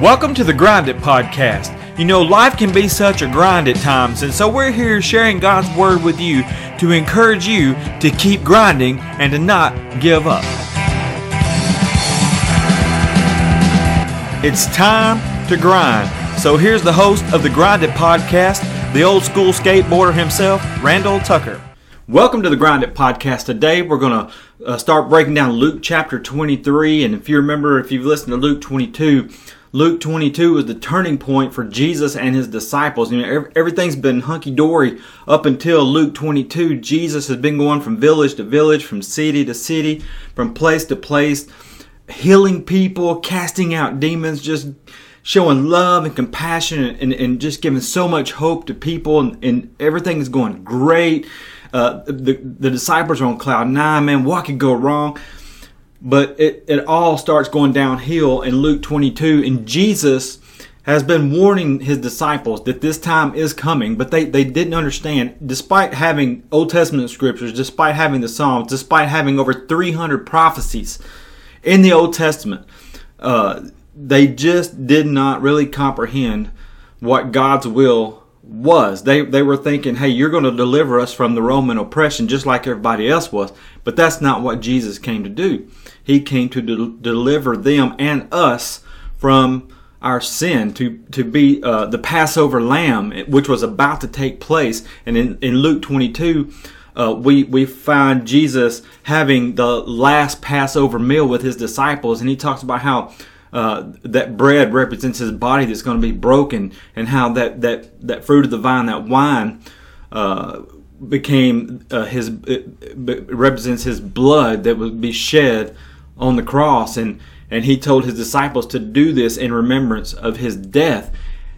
Welcome to the Grind It Podcast. You know, life can be such a grind at times, and so we're here sharing God's Word with you to encourage you to keep grinding and to not give up. It's time to grind. So here's the host of the Grind It Podcast, the old school skateboarder himself, Randall Tucker. Welcome to the Grind It Podcast. Today we're going to uh, start breaking down Luke chapter 23. And if you remember, if you've listened to Luke 22, Luke 22 was the turning point for Jesus and his disciples. You know, everything's been hunky dory up until Luke 22. Jesus has been going from village to village, from city to city, from place to place, healing people, casting out demons, just showing love and compassion and, and just giving so much hope to people. And, and everything is going great. Uh, the, the disciples are on cloud nine, man. What could go wrong? But it, it all starts going downhill in Luke 22, and Jesus has been warning his disciples that this time is coming, but they, they didn't understand. Despite having Old Testament scriptures, despite having the Psalms, despite having over 300 prophecies in the Old Testament, uh, they just did not really comprehend what God's will was. They they were thinking, "Hey, you're going to deliver us from the Roman oppression just like everybody else was." But that's not what Jesus came to do. He came to de- deliver them and us from our sin, to to be uh, the Passover lamb, which was about to take place. And in, in Luke 22, uh, we we find Jesus having the last Passover meal with his disciples, and he talks about how uh, that bread represents his body that's going to be broken, and how that that that fruit of the vine, that wine, uh, became uh, his represents his blood that would be shed on the cross, and and he told his disciples to do this in remembrance of his death,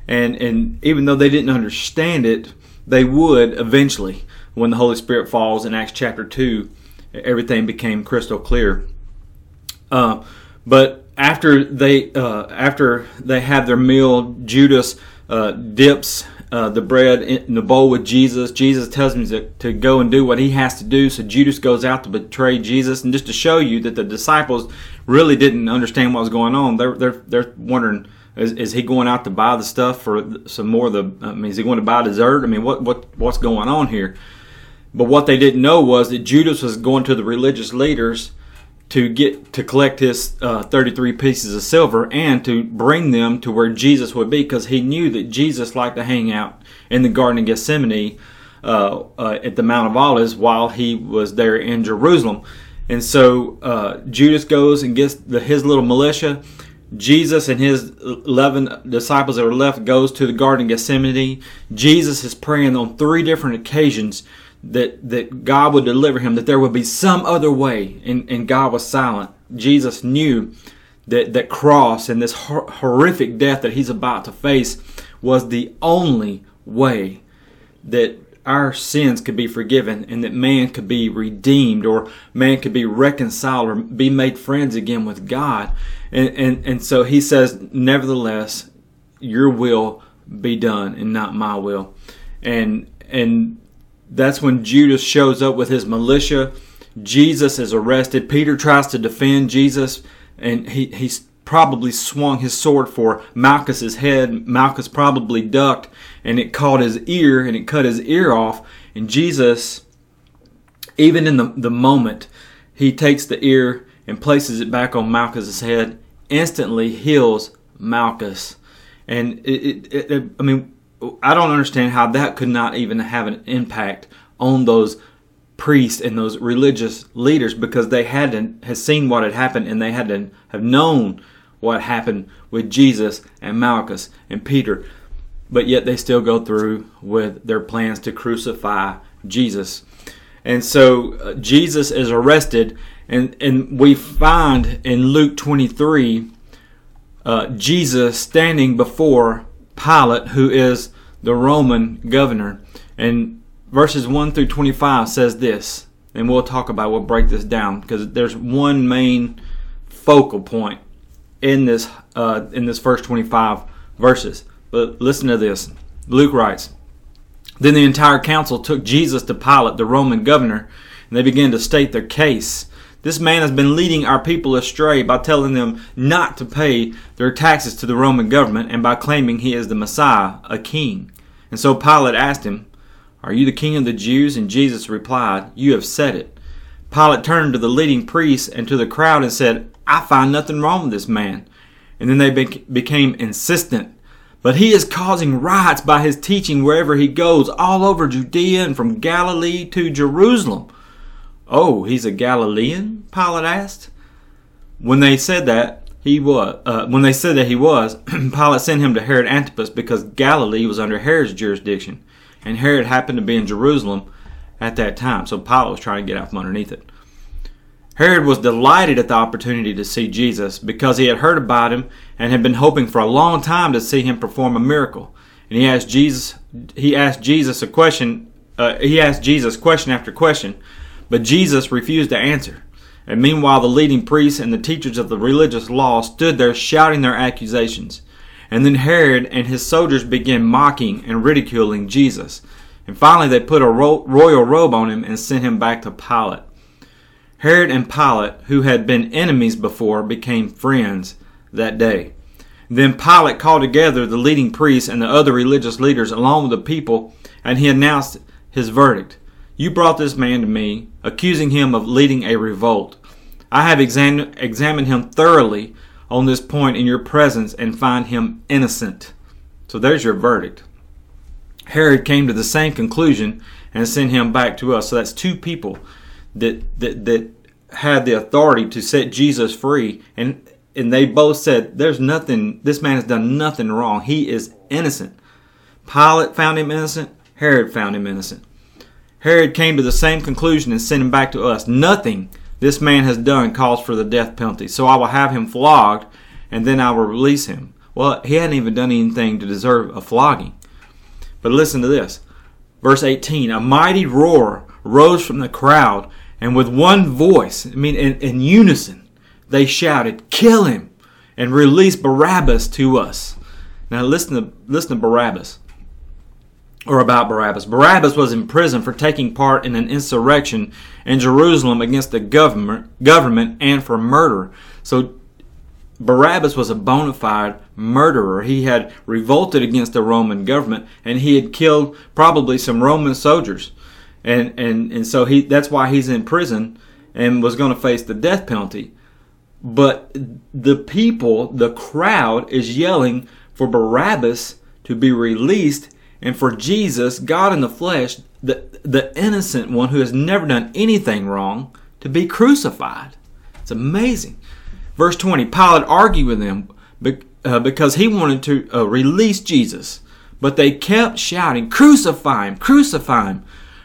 and and even though they didn't understand it, they would eventually. When the Holy Spirit falls in Acts chapter two, everything became crystal clear. Uh, but after they uh, after they have their meal, Judas uh, dips uh, the bread in the bowl with Jesus. Jesus tells him to, to go and do what he has to do. So Judas goes out to betray Jesus, and just to show you that the disciples really didn't understand what was going on, they're they're they're wondering. Is, is he going out to buy the stuff for some more of the? I mean, is he going to buy dessert? I mean, what what what's going on here? But what they didn't know was that Judas was going to the religious leaders to get to collect his uh, 33 pieces of silver and to bring them to where Jesus would be because he knew that Jesus liked to hang out in the Garden of Gethsemane uh, uh, at the Mount of Olives while he was there in Jerusalem. And so uh, Judas goes and gets the, his little militia. Jesus and his 11 disciples that were left goes to the Garden of Gethsemane. Jesus is praying on three different occasions that that God would deliver him, that there would be some other way, and, and God was silent. Jesus knew that that cross and this hor- horrific death that he's about to face was the only way that our sins could be forgiven and that man could be redeemed or man could be reconciled or be made friends again with God. And, and, and so he says, nevertheless, your will be done and not my will. And, and that's when Judas shows up with his militia. Jesus is arrested. Peter tries to defend Jesus, and he, he's probably swung his sword for Malchus's head. Malchus probably ducked, and it caught his ear, and it cut his ear off. And Jesus, even in the, the moment, he takes the ear and places it back on Malchus's head, instantly heals Malchus. And it, it, it I mean, I don't understand how that could not even have an impact on those priests and those religious leaders because they hadn't has seen what had happened and they hadn't have known what happened with Jesus and Malchus and Peter. But yet they still go through with their plans to crucify Jesus. And so uh, Jesus is arrested and, and we find in Luke 23 uh, Jesus standing before Pilate, who is the Roman governor. And verses 1 through 25 says this, and we'll talk about, we'll break this down because there's one main focal point in this uh, in this first 25 verses. But listen to this. Luke writes, Then the entire council took Jesus to Pilate, the Roman governor, and they began to state their case. This man has been leading our people astray by telling them not to pay their taxes to the Roman government and by claiming he is the Messiah, a king. And so Pilate asked him, Are you the king of the Jews? And Jesus replied, You have said it. Pilate turned to the leading priests and to the crowd and said, I find nothing wrong with this man. And then they became insistent. But he is causing riots by his teaching wherever he goes, all over Judea and from Galilee to Jerusalem. Oh, he's a Galilean? Pilate asked. When they said that, he was. Uh, when they said that he was, Pilate sent him to Herod Antipas because Galilee was under Herod's jurisdiction, and Herod happened to be in Jerusalem at that time. So Pilate was trying to get out from underneath it. Herod was delighted at the opportunity to see Jesus because he had heard about him and had been hoping for a long time to see him perform a miracle. And he asked Jesus, he asked Jesus a question. Uh, he asked Jesus question after question, but Jesus refused to answer. And meanwhile, the leading priests and the teachers of the religious law stood there shouting their accusations. And then Herod and his soldiers began mocking and ridiculing Jesus. And finally, they put a ro- royal robe on him and sent him back to Pilate. Herod and Pilate, who had been enemies before, became friends that day. Then Pilate called together the leading priests and the other religious leaders along with the people, and he announced his verdict. You brought this man to me, accusing him of leading a revolt. I have exam- examined him thoroughly on this point in your presence and find him innocent. So there's your verdict. Herod came to the same conclusion and sent him back to us. So that's two people that that that had the authority to set Jesus free and and they both said there's nothing this man has done nothing wrong he is innocent Pilate found him innocent Herod found him innocent Herod came to the same conclusion and sent him back to us. Nothing this man has done calls for the death penalty. So I will have him flogged and then I will release him. Well he hadn't even done anything to deserve a flogging. But listen to this. Verse 18 a mighty roar rose from the crowd and with one voice, I mean, in, in unison, they shouted, Kill him and release Barabbas to us. Now listen to, listen to Barabbas, or about Barabbas. Barabbas was in prison for taking part in an insurrection in Jerusalem against the government, government and for murder. So Barabbas was a bona fide murderer. He had revolted against the Roman government and he had killed probably some Roman soldiers and and and so he that's why he's in prison and was going to face the death penalty. But the people, the crowd, is yelling for Barabbas to be released and for Jesus, God in the flesh, the the innocent one who has never done anything wrong, to be crucified. It's amazing. Verse 20 Pilate argued with them uh, because he wanted to uh, release Jesus, but they kept shouting, Crucify him! Crucify him!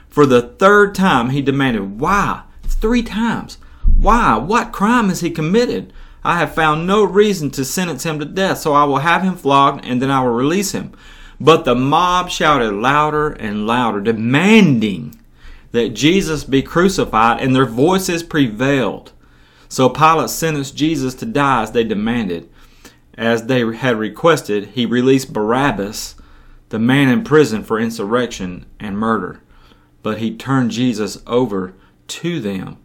For the third time, he demanded, Why? Three times. Why? What crime has he committed? I have found no reason to sentence him to death, so I will have him flogged and then I will release him. But the mob shouted louder and louder, demanding that Jesus be crucified, and their voices prevailed. So Pilate sentenced Jesus to die as they demanded. As they had requested, he released Barabbas, the man in prison for insurrection and murder but he turned Jesus over to them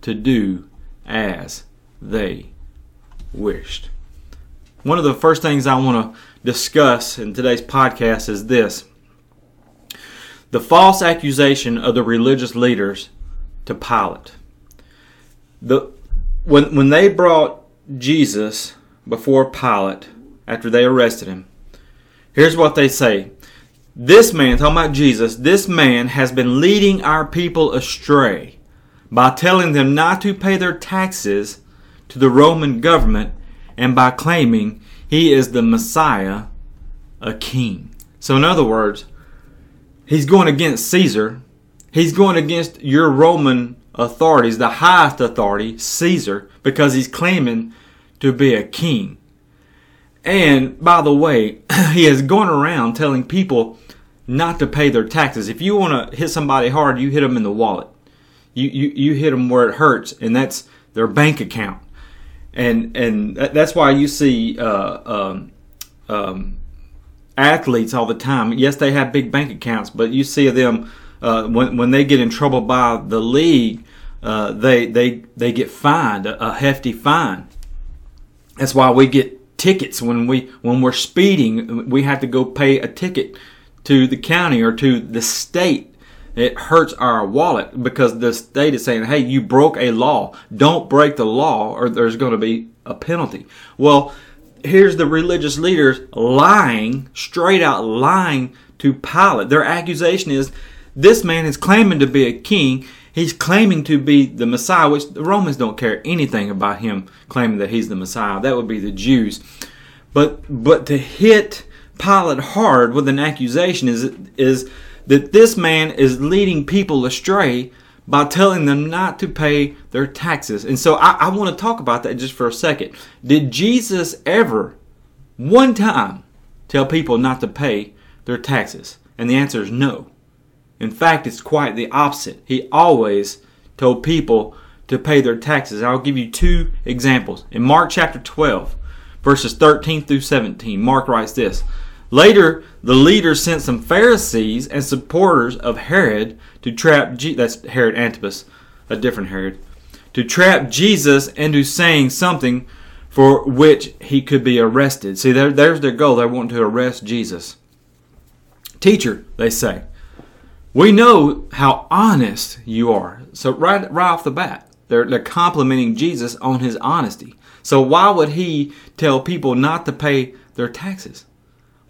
to do as they wished. One of the first things I want to discuss in today's podcast is this the false accusation of the religious leaders to Pilate. The, when, when they brought Jesus before Pilate after they arrested him, here's what they say this man, talking about Jesus, this man has been leading our people astray by telling them not to pay their taxes to the Roman government and by claiming he is the Messiah, a king. So, in other words, he's going against Caesar. He's going against your Roman authorities, the highest authority, Caesar, because he's claiming to be a king. And by the way, he is going around telling people not to pay their taxes. If you want to hit somebody hard, you hit them in the wallet. You, you, you hit them where it hurts, and that's their bank account. And and that's why you see uh, um, um, athletes all the time. Yes, they have big bank accounts, but you see them uh, when when they get in trouble by the league. uh, they they they get fined a, hefty fine. That's why we get tickets when we when we're speeding. We have to go pay a ticket to the county or to the state. It hurts our wallet because the state is saying, "Hey, you broke a law. Don't break the law, or there's going to be a penalty." Well, here's the religious leaders lying, straight out lying to Pilate. Their accusation is this man is claiming to be a king. He's claiming to be the Messiah, which the Romans don't care anything about him claiming that he's the Messiah. That would be the Jews. But but to hit Pilate hard with an accusation is is that this man is leading people astray by telling them not to pay their taxes. And so I, I want to talk about that just for a second. Did Jesus ever, one time, tell people not to pay their taxes? And the answer is no. In fact, it's quite the opposite. He always told people to pay their taxes. I'll give you two examples. In Mark chapter 12, verses 13 through 17, Mark writes this Later, the leaders sent some Pharisees and supporters of Herod to trap that's Herod Antipas, a different Herod, to trap Jesus into saying something for which he could be arrested. See, there, there's their goal. They want to arrest Jesus. Teacher, they say, we know how honest you are. So right right off the bat, they're they're complimenting Jesus on his honesty. So why would he tell people not to pay their taxes?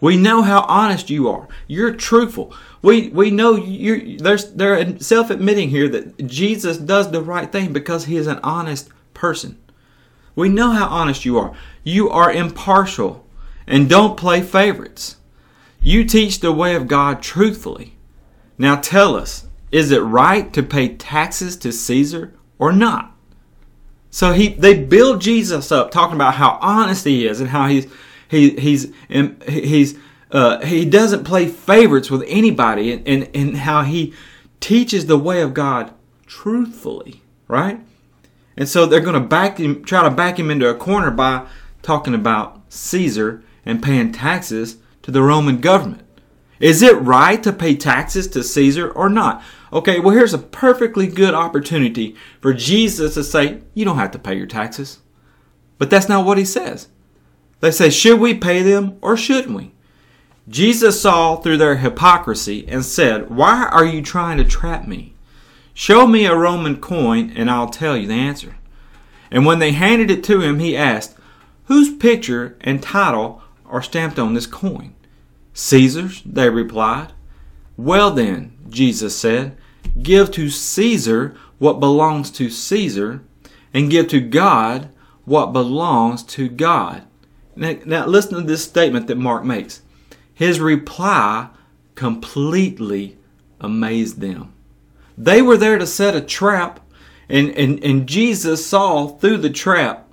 We know how honest you are. You're truthful. We we know you there's they're self-admitting here that Jesus does the right thing because he is an honest person. We know how honest you are. You are impartial and don't play favorites. You teach the way of God truthfully. Now tell us, is it right to pay taxes to Caesar or not? So he they build Jesus up talking about how honest he is and how he's he he's he's uh, he doesn't play favorites with anybody and, and, and how he teaches the way of God truthfully, right? And so they're going to back him, try to back him into a corner by talking about Caesar and paying taxes to the Roman government. Is it right to pay taxes to Caesar or not? Okay, well, here's a perfectly good opportunity for Jesus to say, You don't have to pay your taxes. But that's not what he says. They say, Should we pay them or shouldn't we? Jesus saw through their hypocrisy and said, Why are you trying to trap me? Show me a Roman coin and I'll tell you the answer. And when they handed it to him, he asked, Whose picture and title are stamped on this coin? Caesar's, they replied. Well then, Jesus said, give to Caesar what belongs to Caesar, and give to God what belongs to God. Now, now listen to this statement that Mark makes. His reply completely amazed them. They were there to set a trap, and, and, and Jesus saw through the trap.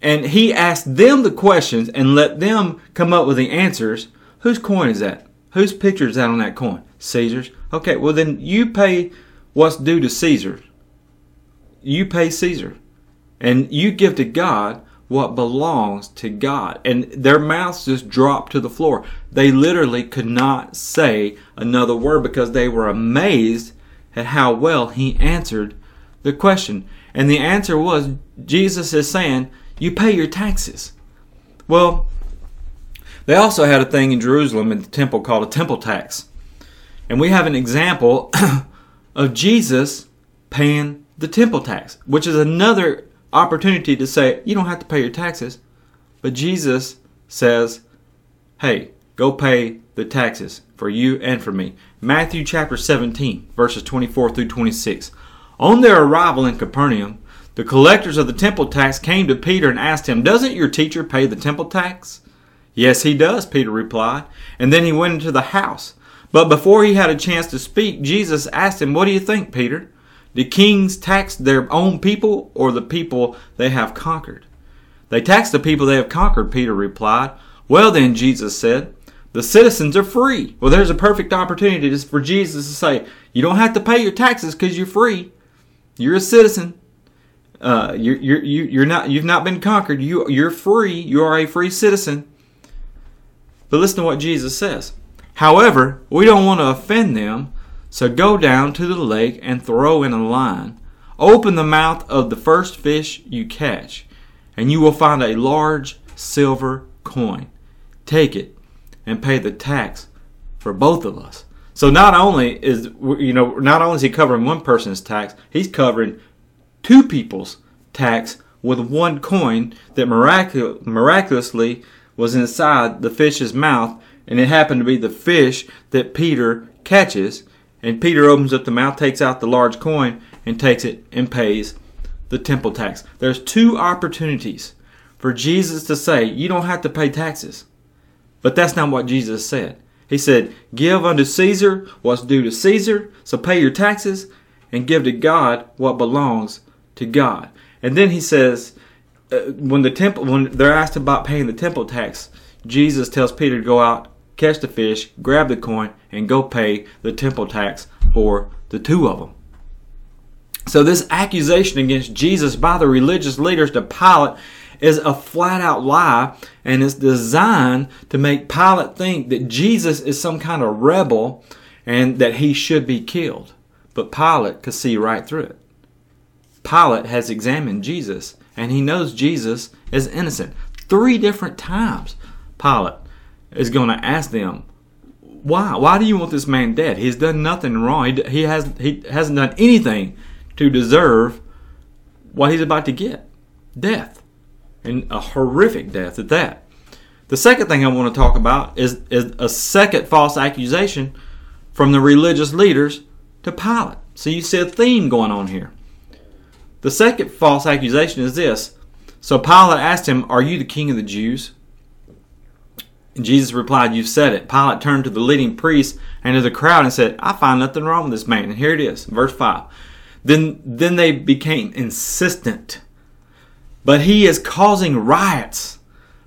And he asked them the questions and let them come up with the answers Whose coin is that? Whose picture is that on that coin? Caesar's. Okay, well then you pay what's due to Caesar. You pay Caesar. And you give to God what belongs to God. And their mouths just dropped to the floor. They literally could not say another word because they were amazed at how well he answered the question. And the answer was Jesus is saying, You pay your taxes. Well, they also had a thing in Jerusalem in the temple called a temple tax. And we have an example of Jesus paying the temple tax, which is another opportunity to say, you don't have to pay your taxes. But Jesus says, hey, go pay the taxes for you and for me. Matthew chapter 17, verses 24 through 26. On their arrival in Capernaum, the collectors of the temple tax came to Peter and asked him, Doesn't your teacher pay the temple tax? Yes, he does, Peter replied. And then he went into the house. But before he had a chance to speak, Jesus asked him, What do you think, Peter? Do kings tax their own people or the people they have conquered? They tax the people they have conquered, Peter replied. Well, then, Jesus said, the citizens are free. Well, there's a perfect opportunity for Jesus to say, You don't have to pay your taxes because you're free. You're a citizen. Uh, you're, you're, you're not, you've not been conquered. You, you're free. You are a free citizen. But listen to what Jesus says. However, we don't want to offend them, so go down to the lake and throw in a line. Open the mouth of the first fish you catch, and you will find a large silver coin. Take it and pay the tax for both of us. So not only is you know not only is he covering one person's tax, he's covering two people's tax with one coin that miracu- miraculously was inside the fish's mouth, and it happened to be the fish that Peter catches. And Peter opens up the mouth, takes out the large coin, and takes it and pays the temple tax. There's two opportunities for Jesus to say, You don't have to pay taxes. But that's not what Jesus said. He said, Give unto Caesar what's due to Caesar, so pay your taxes, and give to God what belongs to God. And then he says, uh, when the temple, when they're asked about paying the temple tax, Jesus tells Peter to go out, catch the fish, grab the coin, and go pay the temple tax for the two of them. So this accusation against Jesus by the religious leaders to Pilate is a flat out lie and it's designed to make Pilate think that Jesus is some kind of rebel and that he should be killed. But Pilate could see right through it. Pilate has examined Jesus and he knows Jesus is innocent. Three different times Pilate is going to ask them, why? Why do you want this man dead? He's done nothing wrong. He, he, has, he hasn't done anything to deserve what he's about to get death and a horrific death at that. The second thing I want to talk about is, is a second false accusation from the religious leaders to Pilate. So you see a theme going on here. The second false accusation is this. So Pilate asked him, Are you the king of the Jews? And Jesus replied, You've said it. Pilate turned to the leading priests and to the crowd and said, I find nothing wrong with this man. And here it is, verse 5. Then, then they became insistent but he is causing riots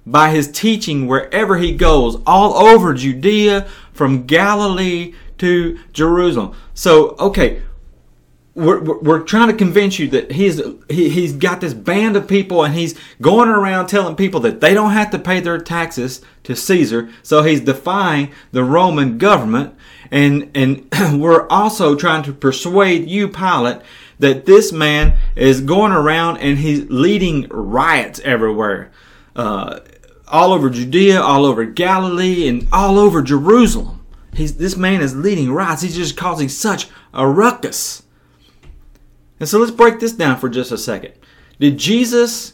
by his teaching wherever he goes, all over Judea, from Galilee to Jerusalem. So, okay, we're, we're trying to convince you that he's he, he's got this band of people and he's going around telling people that they don't have to pay their taxes to Caesar. So he's defying the Roman government, and and we're also trying to persuade you, Pilate, that this man is going around and he's leading riots everywhere. Uh, all over Judea, all over Galilee, and all over Jerusalem. He's, this man is leading riots. He's just causing such a ruckus. And so let's break this down for just a second. Did Jesus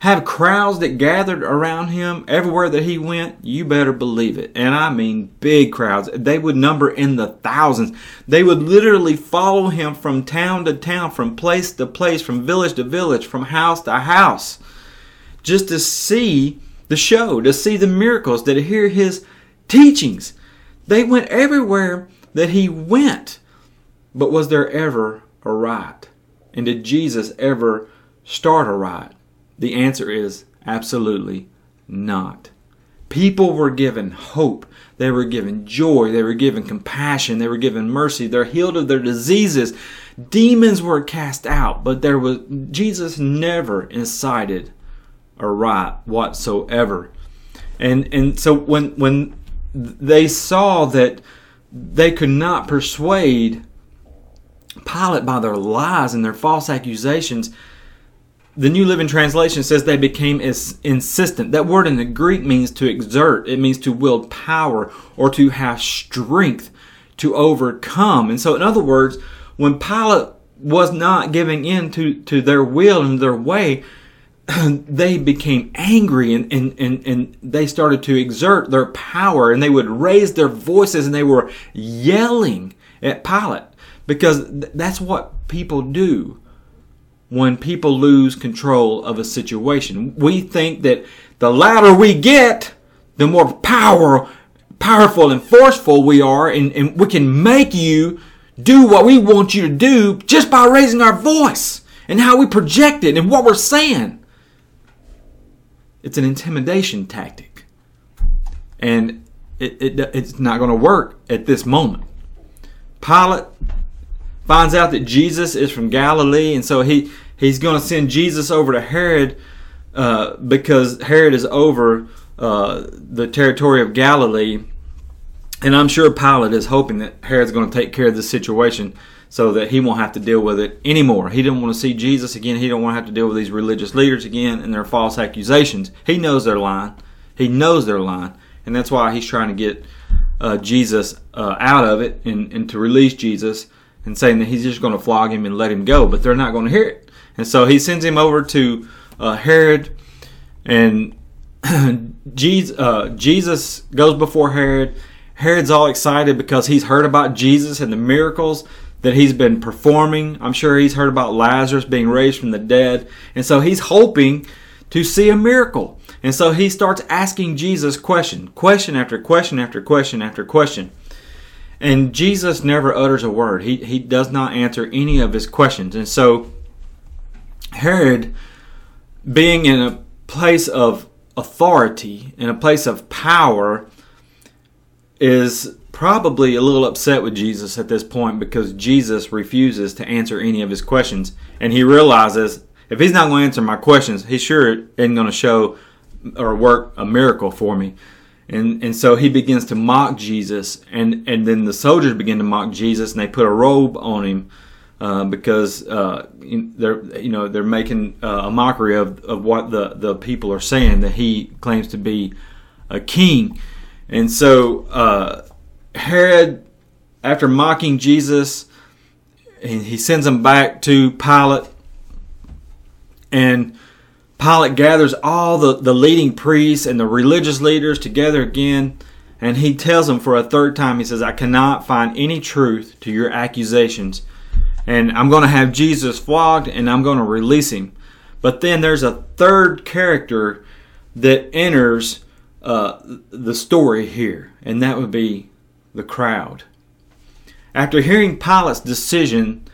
have crowds that gathered around him everywhere that he went, you better believe it. And I mean big crowds. They would number in the thousands. They would literally follow him from town to town, from place to place, from village to village, from house to house, just to see the show, to see the miracles, to hear his teachings. They went everywhere that he went. But was there ever a riot? And did Jesus ever start a riot? The answer is absolutely not. People were given hope. They were given joy. They were given compassion. They were given mercy. They're healed of their diseases. Demons were cast out, but there was Jesus never incited a riot whatsoever. And and so when when they saw that they could not persuade Pilate by their lies and their false accusations, the New Living Translation says they became insistent. That word in the Greek means to exert, it means to wield power or to have strength to overcome. And so, in other words, when Pilate was not giving in to, to their will and their way, they became angry and, and, and, and they started to exert their power and they would raise their voices and they were yelling at Pilate because that's what people do when people lose control of a situation. We think that the louder we get, the more power, powerful and forceful we are, and, and we can make you do what we want you to do just by raising our voice and how we project it and what we're saying. It's an intimidation tactic. And it, it it's not going to work at this moment. Pilate finds out that Jesus is from Galilee, and so he he's going to send Jesus over to Herod uh, because Herod is over uh, the territory of Galilee, and I'm sure Pilate is hoping that Herod's going to take care of this situation so that he won't have to deal with it anymore. He didn't want to see Jesus again. He don't want to have to deal with these religious leaders again and their false accusations. He knows they're lying. He knows they're lying, and that's why he's trying to get uh, Jesus uh, out of it and, and to release Jesus and saying that he's just going to flog him and let him go. But they're not going to hear it, and so he sends him over to uh, Herod, and Jesus, uh, Jesus goes before Herod. Herod's all excited because he's heard about Jesus and the miracles that he's been performing. I'm sure he's heard about Lazarus being raised from the dead. And so he's hoping to see a miracle. And so he starts asking Jesus question, question after question after question after question. And Jesus never utters a word. He, he does not answer any of his questions. And so Herod, being in a place of authority, in a place of power, is probably a little upset with Jesus at this point because Jesus refuses to answer any of his questions. And he realizes if he's not going to answer my questions, he sure isn't going to show or work a miracle for me. And and so he begins to mock Jesus, and and then the soldiers begin to mock Jesus, and they put a robe on him uh, because uh, they're you know they're making uh, a mockery of, of what the the people are saying that he claims to be a king, and so uh, Herod, after mocking Jesus, he sends him back to Pilate, and Pilate gathers all the, the leading priests and the religious leaders together again, and he tells them for a third time, he says, I cannot find any truth to your accusations, and I'm going to have Jesus flogged and I'm going to release him. But then there's a third character that enters uh, the story here, and that would be the crowd. After hearing Pilate's decision,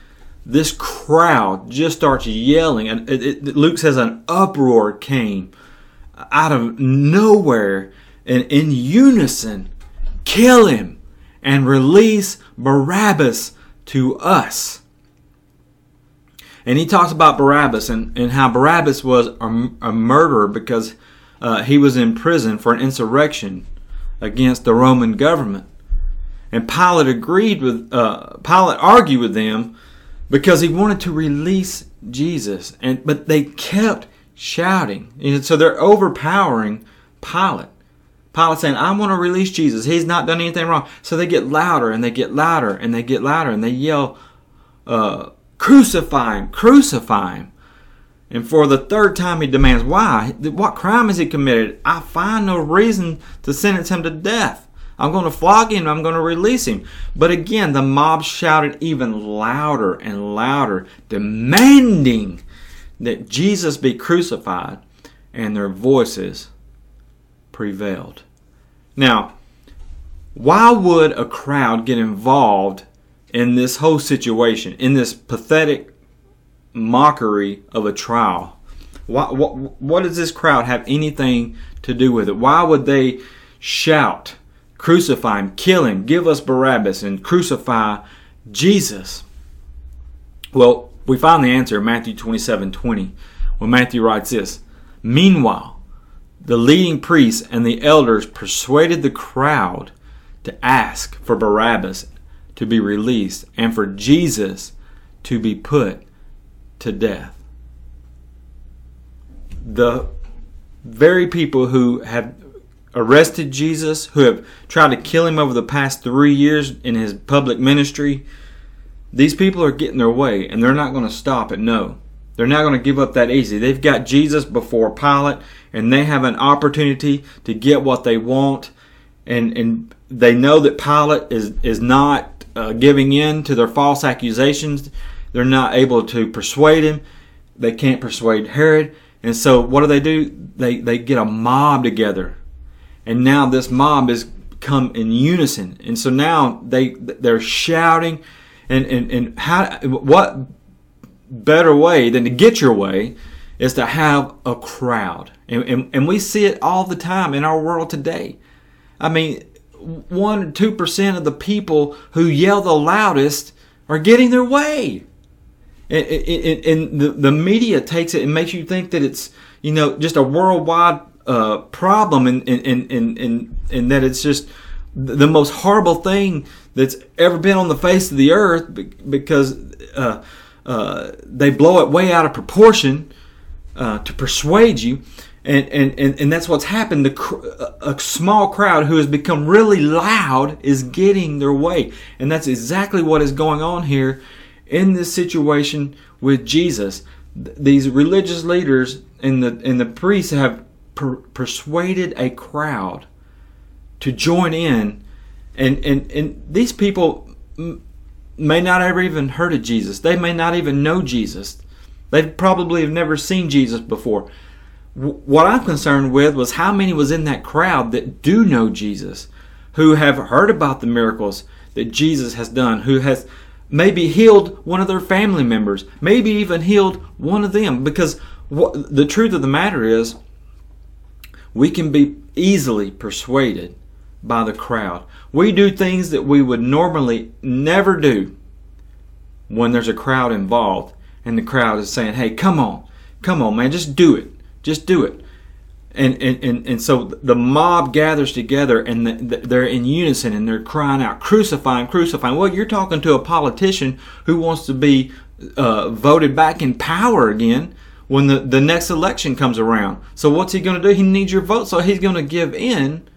this crowd just starts yelling, and it, it, Luke says an uproar came out of nowhere, and in unison, kill him and release Barabbas to us. And he talks about Barabbas and, and how Barabbas was a, a murderer because uh, he was in prison for an insurrection against the Roman government. And Pilate agreed with, uh, Pilate argued with them because he wanted to release Jesus. And, but they kept shouting. And so they're overpowering Pilate. Pilate saying, I want to release Jesus. He's not done anything wrong. So they get louder and they get louder and they get louder and they yell, uh, Crucify him, crucify him. And for the third time, he demands, Why? What crime has he committed? I find no reason to sentence him to death. I'm going to flog him. I'm going to release him. But again, the mob shouted even louder and louder, demanding that Jesus be crucified, and their voices prevailed. Now, why would a crowd get involved in this whole situation, in this pathetic mockery of a trial? What, what, what does this crowd have anything to do with it? Why would they shout? Crucify him, kill him, give us Barabbas, and crucify Jesus. Well, we find the answer in Matthew 27 20, when Matthew writes this Meanwhile, the leading priests and the elders persuaded the crowd to ask for Barabbas to be released and for Jesus to be put to death. The very people who have arrested Jesus, who have tried to kill him over the past three years in his public ministry, these people are getting their way and they're not going to stop at no. They're not going to give up that easy. They've got Jesus before Pilate and they have an opportunity to get what they want and and they know that Pilate is is not uh, giving in to their false accusations. They're not able to persuade him. They can't persuade Herod. And so what do they do? They they get a mob together and now this mob has come in unison. And so now they they're shouting and and, and how what better way than to get your way is to have a crowd. And, and, and we see it all the time in our world today. I mean one or two percent of the people who yell the loudest are getting their way. And, and, and the, the media takes it and makes you think that it's you know just a worldwide uh, problem and in, in, in, in, in that it's just the most horrible thing that's ever been on the face of the earth because uh, uh, they blow it way out of proportion uh, to persuade you. And, and, and, and that's what's happened. The, a small crowd who has become really loud is getting their way. And that's exactly what is going on here in this situation with Jesus. These religious leaders and the, and the priests have per- persuaded a crowd to join in. And, and, and these people may not ever even heard of Jesus. They may not even know Jesus. They probably have never seen Jesus before. What I'm concerned with was how many was in that crowd that do know Jesus, who have heard about the miracles that Jesus has done, who has maybe healed one of their family members, maybe even healed one of them. Because what, the truth of the matter is, we can be easily persuaded by the crowd. We do things that we would normally never do when there's a crowd involved and the crowd is saying, hey, come on, come on, man, just do it. Just do it. And, and, and, and so the mob gathers together and the, the, they're in unison and they're crying out, crucify him, crucify. Well, you're talking to a politician who wants to be uh, voted back in power again when the, the next election comes around. So what's he going to do? He needs your vote, so he's going to give in.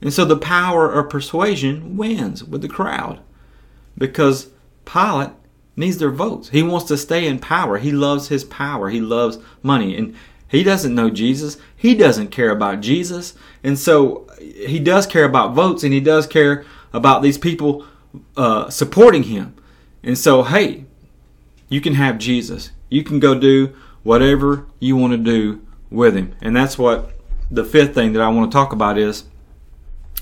And so the power of persuasion wins with the crowd because Pilate needs their votes. He wants to stay in power. He loves his power. He loves money. And he doesn't know Jesus. He doesn't care about Jesus. And so he does care about votes and he does care about these people uh, supporting him. And so, hey, you can have Jesus. You can go do whatever you want to do with him. And that's what the fifth thing that I want to talk about is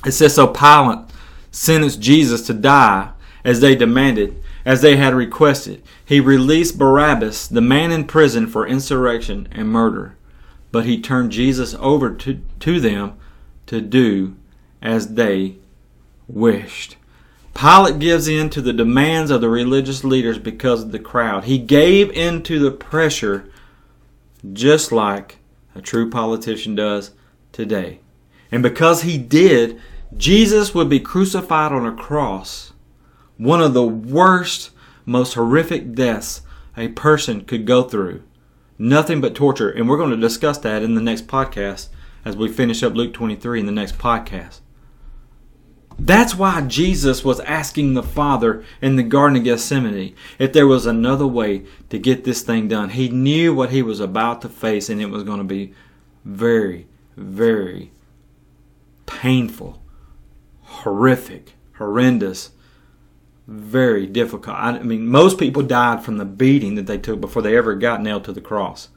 it says so Pilate sentenced Jesus to die as they demanded as they had requested. He released Barabbas, the man in prison for insurrection and murder, but he turned Jesus over to, to them to do as they wished. Pilate gives in to the demands of the religious leaders because of the crowd. He gave in to the pressure just like a true politician does today. And because he did, Jesus would be crucified on a cross one of the worst, most horrific deaths a person could go through. Nothing but torture. And we're going to discuss that in the next podcast as we finish up Luke 23 in the next podcast. That's why Jesus was asking the Father in the Garden of Gethsemane if there was another way to get this thing done. He knew what he was about to face, and it was going to be very, very painful, horrific, horrendous, very difficult. I mean, most people died from the beating that they took before they ever got nailed to the cross.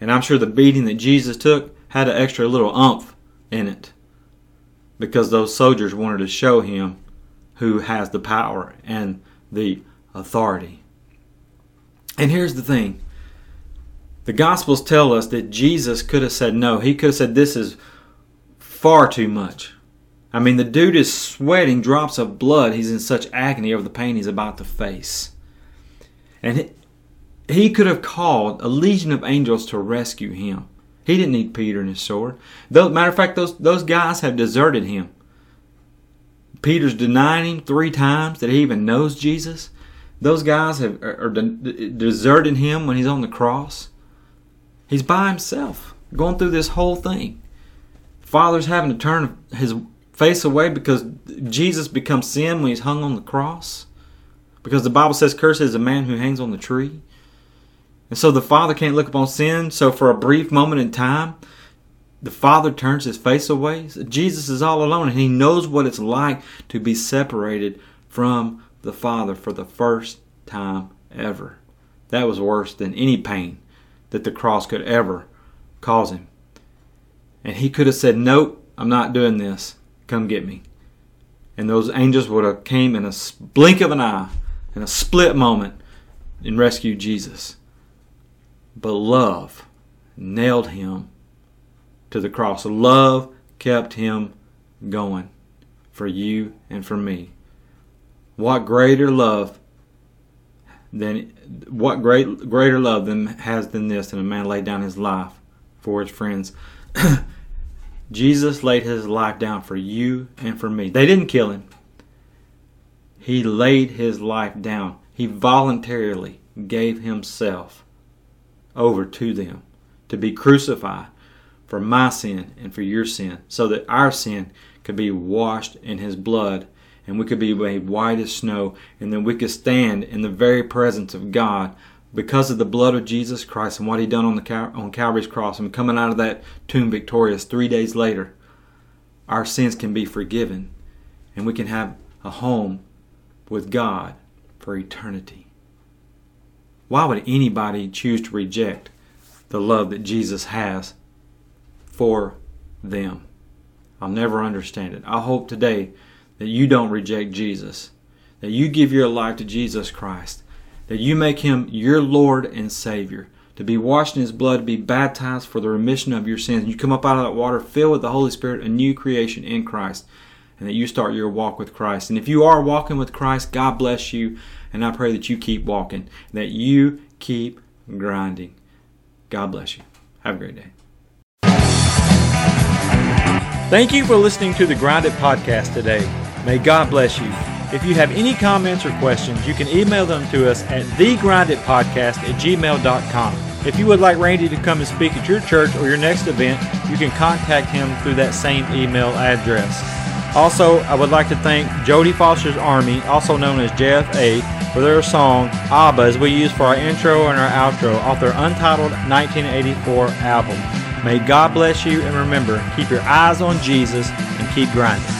And I'm sure the beating that Jesus took had an extra little umph in it because those soldiers wanted to show him who has the power and the authority. And here's the thing the Gospels tell us that Jesus could have said no. He could have said, This is far too much. I mean, the dude is sweating drops of blood. He's in such agony over the pain he's about to face. And he could have called a legion of angels to rescue him. He didn't need Peter and his sword. Though, matter of fact, those, those guys have deserted him. Peter's denying him three times that he even knows Jesus. Those guys have, are, are de- deserting him when he's on the cross. He's by himself, going through this whole thing. Father's having to turn his face away because Jesus becomes sin when he's hung on the cross. Because the Bible says, Cursed is a man who hangs on the tree. And so the Father can't look upon sin. So for a brief moment in time, the Father turns his face away. Jesus is all alone and he knows what it's like to be separated from the Father for the first time ever. That was worse than any pain that the cross could ever cause him. And he could have said, Nope, I'm not doing this come get me. And those angels would have came in a blink of an eye, in a split moment, and rescued Jesus. But love nailed him to the cross. Love kept him going for you and for me. What greater love than what great greater love than has than this than a man laid down his life for his friends. Jesus laid his life down for you and for me. They didn't kill him. He laid his life down. He voluntarily gave himself over to them to be crucified for my sin and for your sin, so that our sin could be washed in his blood and we could be made white as snow, and then we could stand in the very presence of God because of the blood of Jesus Christ and what He done on the Cal- on Calvary's cross, and coming out of that tomb victorious three days later, our sins can be forgiven, and we can have a home with God for eternity. Why would anybody choose to reject the love that Jesus has for them? I'll never understand it. I hope today that you don't reject Jesus, that you give your life to Jesus Christ, that you make him your Lord and Savior, to be washed in his blood, to be baptized for the remission of your sins. You come up out of that water filled with the Holy Spirit, a new creation in Christ, and that you start your walk with Christ. And if you are walking with Christ, God bless you, and I pray that you keep walking, that you keep grinding. God bless you. Have a great day. Thank you for listening to the Grind It podcast today. May God bless you. If you have any comments or questions, you can email them to us at thegrinditpodcast at gmail.com. If you would like Randy to come and speak at your church or your next event, you can contact him through that same email address. Also, I would like to thank Jodie Foster's Army, also known as JFA, for their song ABBA as we use for our intro and our outro off their untitled 1984 album. May God bless you and remember, keep your eyes on Jesus and keep grinding.